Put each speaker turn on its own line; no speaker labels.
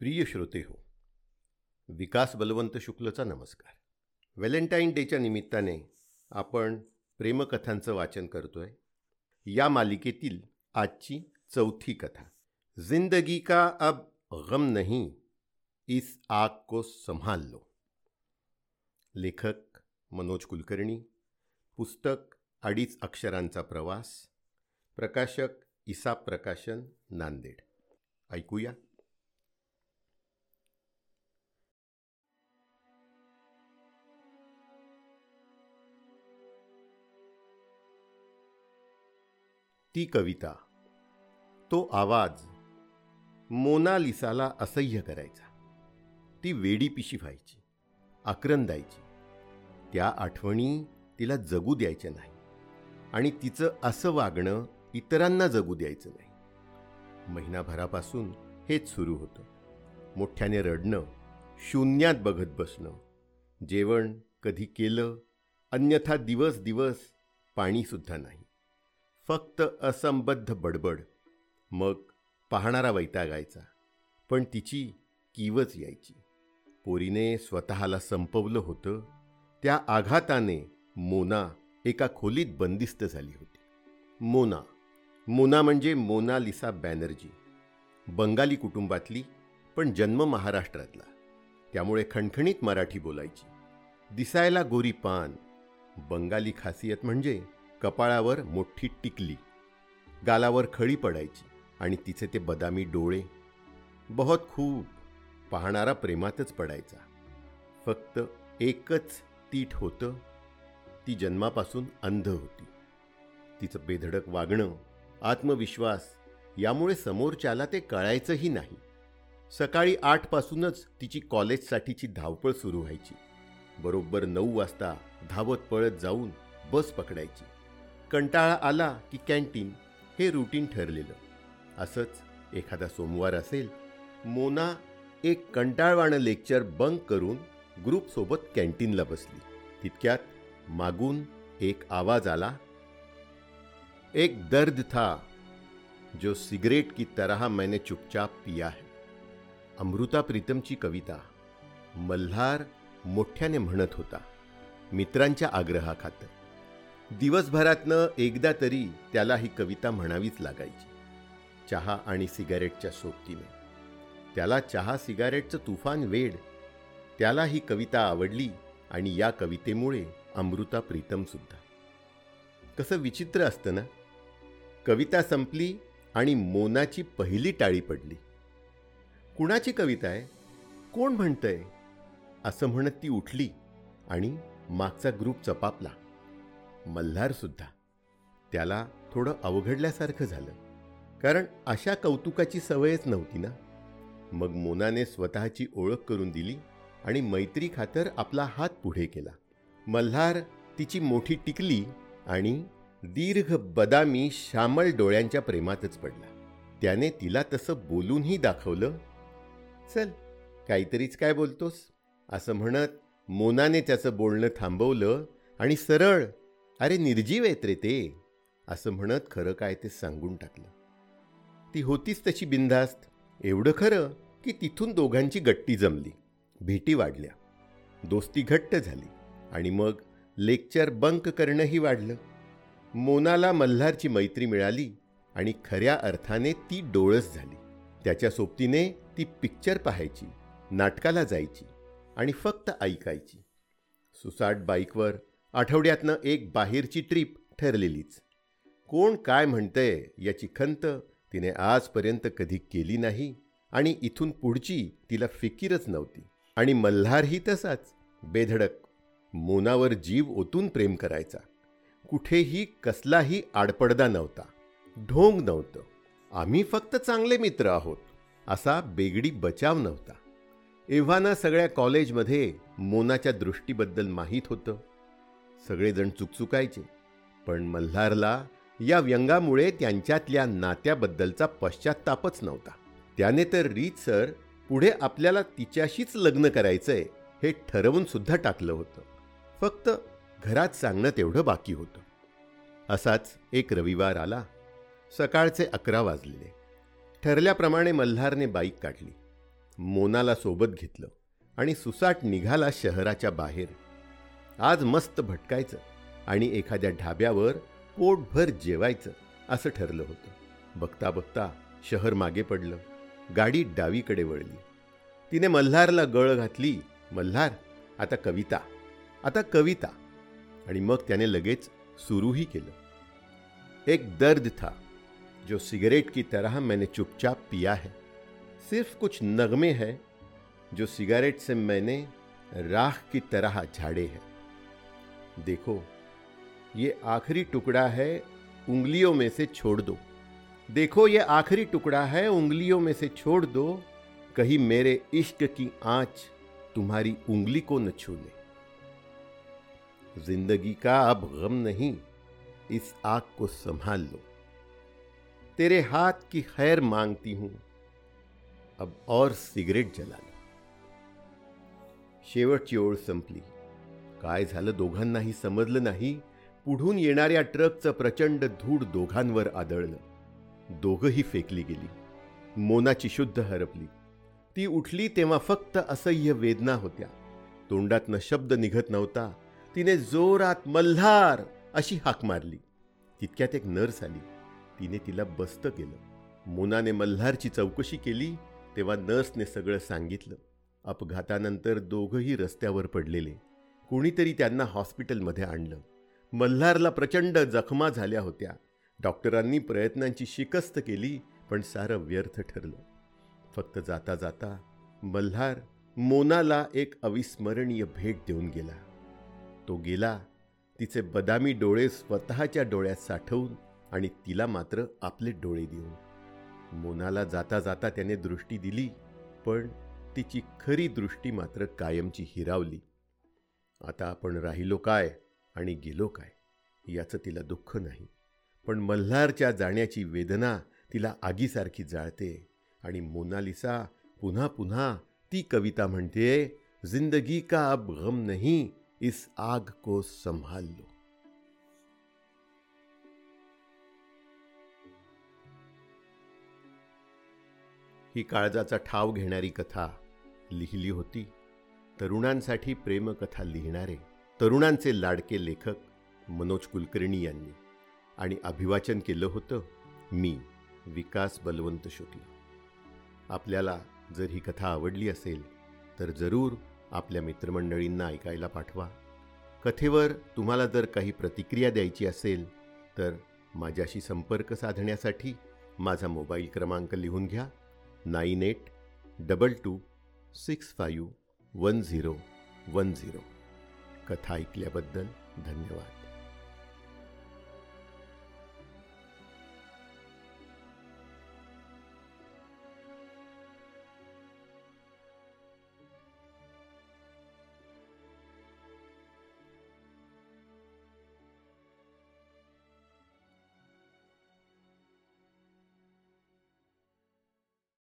प्रिय श्रोते हो विकास बलवंत शुक्लचा नमस्कार. व्हॅलेंटाईन डेच्या निमित्ताने आपण प्रेमकथांचं वाचन करतोय. या मालिकेतील आजची चौथी कथा. जिंदगी का अब गम नहीं इस आग को संभाल लो. लेखक मनोज कुलकर्णी पुस्तक अडीच अक्षरांचा प्रवास प्रकाशक इसाप प्रकाशन नांदेड. ऐकूया. ती कविता. तो आवाज मोनालिसाला असह्य करायचा. ती वेडी पिशी व्हायची आक्रंदायची त्या आठवणी तिला जगू द्यायच्या नाही आणि तिचं असं वागणं इतरांना जगू द्यायचं नाही. महिनाभरापासून हेच सुरू होतं. मोठ्याने रडणं शून्यात बघत बसणं जेवण कधी केलं अन्यथा दिवस दिवस पाणीसुद्धा नाही. फक्त असंबद्ध बडबड. मग पाहणारा वैतागायचा. पण तिची कीवच यायची. पोरीने स्वतःला संपवलं होतं. त्या आघाताने मोना एका खोलीत बंदिस्त झाली होती. मोना. मोना म्हणजे मोनालिसा बॅनर्जी. बंगाली कुटुंबातली पण जन्म महाराष्ट्रातला. त्यामुळे खणखणीत मराठी बोलायची. दिसायला गोरी पान बंगाली खासियत म्हणजे कपाळावर मोठी टिकली. गालावर खळी पडायची आणि तिचे ते बदामी डोळे. बहुत खूप पाहणारा प्रेमातच पडायचा. फक्त एकच तीठ होतं. ती जन्मापासून अंध होती. तिचं बेधडक वागणं आत्मविश्वास यामुळे समोरच्याला ते कळायचंही नाही. सकाळी आठपासूनच तिची कॉलेजसाठीची धावपळ सुरू व्हायची. बरोबर नऊ वाजता धावत पळत जाऊन बस पकडायची. कंटाळा आला की कॅन्टीन हे रुटीन ठरलेलं. असंच एखादा सोमवार असेल मोना एक कंटाळवाणं लेक्चर बंक करून ग्रुपसोबत कॅन्टीनला बसली. तितक्यात मागून एक आवाज आला एक दर्द था जो सिगरेट की तरह मैंने चुपचाप पिया है. अमृता प्रीतमची कविता मल्हार मोठ्याने म्हणत होता मित्रांच्या आग्रहाखातर. दिवसभरातनं एकदा तरी त्याला ही कविता म्हणावीच लागायची. चहा आणि सिगारेटच्या सोबतीने. त्याला चहा सिगारेटचं तुफान वेड. त्याला ही कविता आवडली आणि या कवितेमुळे अमृता प्रीतमसुद्धा कसं विचित्र असतं ना? कविता संपली आणि मोनाची पहिली टाळी पडली. कुणाची कविता आहे? कोण म्हणतंय? असं म्हणत ती उठली आणि मागचा ग्रुप चपापला. मल्हारसुद्धा त्याला थोडं अवघडल्यासारखं झालं. कारण अशा कौतुकाची सवयच नव्हती ना. मग मोनाने स्वतःची ओळख करून दिली आणि मैत्री खातर आपला हात पुढे केला. मल्हार तिची मोठी टिकली आणि दीर्घ बदामी श्यामल डोळ्यांच्या प्रेमातच पडला. त्याने तिला तसं बोलूनही दाखवलं चल काहीतरीच काय बोलतोस? असं म्हणत मोनाने त्याचं बोलणं थांबवलं आणि सरळ अरे निर्जीव आहेत रे ते. असं म्हणत खरं काय ते सांगून टाकलं. ती होतीच तशी बिनधास्त. एवढं खरं की तिथून दोघांची गट्टी जमली. भेटी वाढल्या. दोस्ती घट्ट झाली. आणि मग लेक्चर बंक करणंही वाढलं. मोनाला मल्हारची मैत्री मिळाली आणि खऱ्या अर्थाने ती डोळस झाली. त्याच्या सोबतीने ती पिक्चर पाहायची नाटकाला जायची आणि फक्त ऐकायची. सुसाट बाईकवर आठवड्यातनं एक बाहेरची ट्रीप ठरलेलीच. कोण काय म्हणतंय याची खंत तिने आजपर्यंत कधी केली नाही आणि इथून पुढची तिला फिकीरच नव्हती. आणि मल्हारही तसाच बेधडक मोनावर जीव ओतून प्रेम करायचा. कुठेही कसलाही आडपडदा नव्हता ढोंग नव्हतं आम्ही फक्त चांगले मित्र आहोत असा बेगडी बचाव नव्हता. एव्हाना सगळ्या कॉलेजमध्ये मोनाच्या दृष्टीबद्दल माहीत होतं. सगळेजण चुकचुकायचे. पण मल्हारला या व्यंगामुळे त्यांच्यातल्या नात्याबद्दलचा पश्चातापच नव्हता. त्याने तर रीतसर पुढे आपल्याला तिच्याशीच लग्न करायचंय हे ठरवून सुद्धा टाकलं होतं. फक्त घरात सांगणं तेवढं बाकी होतं. असाच एक रविवार आला. सकाळचे अकरा वाजलेले. ठरल्याप्रमाणे मल्हारने बाईक काढली. मोनाला सोबत घेतलं आणि सुसाट निघाला शहराच्या बाहेर. आज मस्त भटकायचं आणि एखाद्या ढाब्यावर पोटभर जेवायचं असं ठरलं होतं. बघता बघता शहर मागे पडलं. गाडी डावीकडे वळली. तिने मल्हारला गळ घातली. मल्हार आता कविता आता कविता. आणि मग त्याने लगेच सुरूही केलं. एक दर्द था जो सिगरेट की तरह मैंने चुपचाप पिया है। सिर्फ कुछ नगमे है जो सिगरेट से मैंने राख की तरह झाड़े हैं। देखो, ये आखिरी टुकड़ा है, उंगलियों में से छोड़ दो। देखो, ये आखिरी टुकड़ा है, उंगलियों में से छोड़ दो। कहीं मेरे इश्क की आँच तुम्हारी उंगली को न छू ले ज़िंदगी का अब गम नहीं, इस आग को संभाल लो। तेरे हाथ की खैर मांगती हूँ, अब और सिगरेट जला लो। शेवटची ओळ संपली। काय झालं दोघांनाही समजलं नाही? पुढून येणाऱ्या ट्रकचं प्रचंड धूड दोघांवर आदळलं. दोघंही फेकली गेली. मोनाची शुद्ध हरपली. ती उठली तेव्हा फक्त असह्य वेदना होत्या. तोंडातनं शब्द निघत नव्हता. तिने जोरात मल्हार! अशी हाक मारली. तितक्यात एक नर्स आली. तिने तिला बस्त केलं. मोनाने मल्हारची चौकशी केली तेव्हा नर्सने सगळं सांगितलं. अपघातानंतर दोघंही रस्त्यावर पडलेले. कोणीतरी त्यांना हॉस्पिटलमध्ये आणलं. मल्हारला प्रचंड जखमा झाल्या होत्या. डॉक्टरांनी प्रयत्नांची शिकस्त केली पण सारं व्यर्थ ठरलं. फक्त जाता जाता मल्हार मोनाला एक अविस्मरणीय भेट देऊन गेला. तो गेला तिचे बदामी डोळे स्वतःच्या डोळ्यात साठवून आणि तिला मात्र आपले डोळे देऊन. मोनाला जाता जाता त्याने दृष्टी दिली पण तिची खरी दृष्टी मात्र कायमची हिरावली. आता आपण राहिलो काय आणि गेलो काय याचं तिला दुःख नाही. पण मल्हारच्या जाण्याची वेदना तिला आगीसारखी जाळते आणि मोनालिसा पुन्हा पुन्हा ती कविता म्हणते जिंदगी का अब गम नहीं इस आग को संभाल लो. ही काळजाचा ठाव घेणारी कथा लिहिली होती. तरुणांसाठी प्रेमकथा लिहिणारे तरुणांचे लाडके लेखक मनोज कुलकर्णी यांनी. आणि अभिवाचन केलं होतं मी विकास बलवंत शुक्ल. आपल्याला जर ही कथा आवडली असेल तर जरूर आपल्या मित्रमंडळींना ऐकायला पाठवा. कथेवर तुम्हाला जर काही प्रतिक्रिया द्यायची असेल तर माझ्याशी संपर्क साधण्यासाठी माझा मोबाईल क्रमांक लिहून घ्या. Nine eight double two six five one zero one zero. कथा ऐकल्याबद्दल धन्यवाद.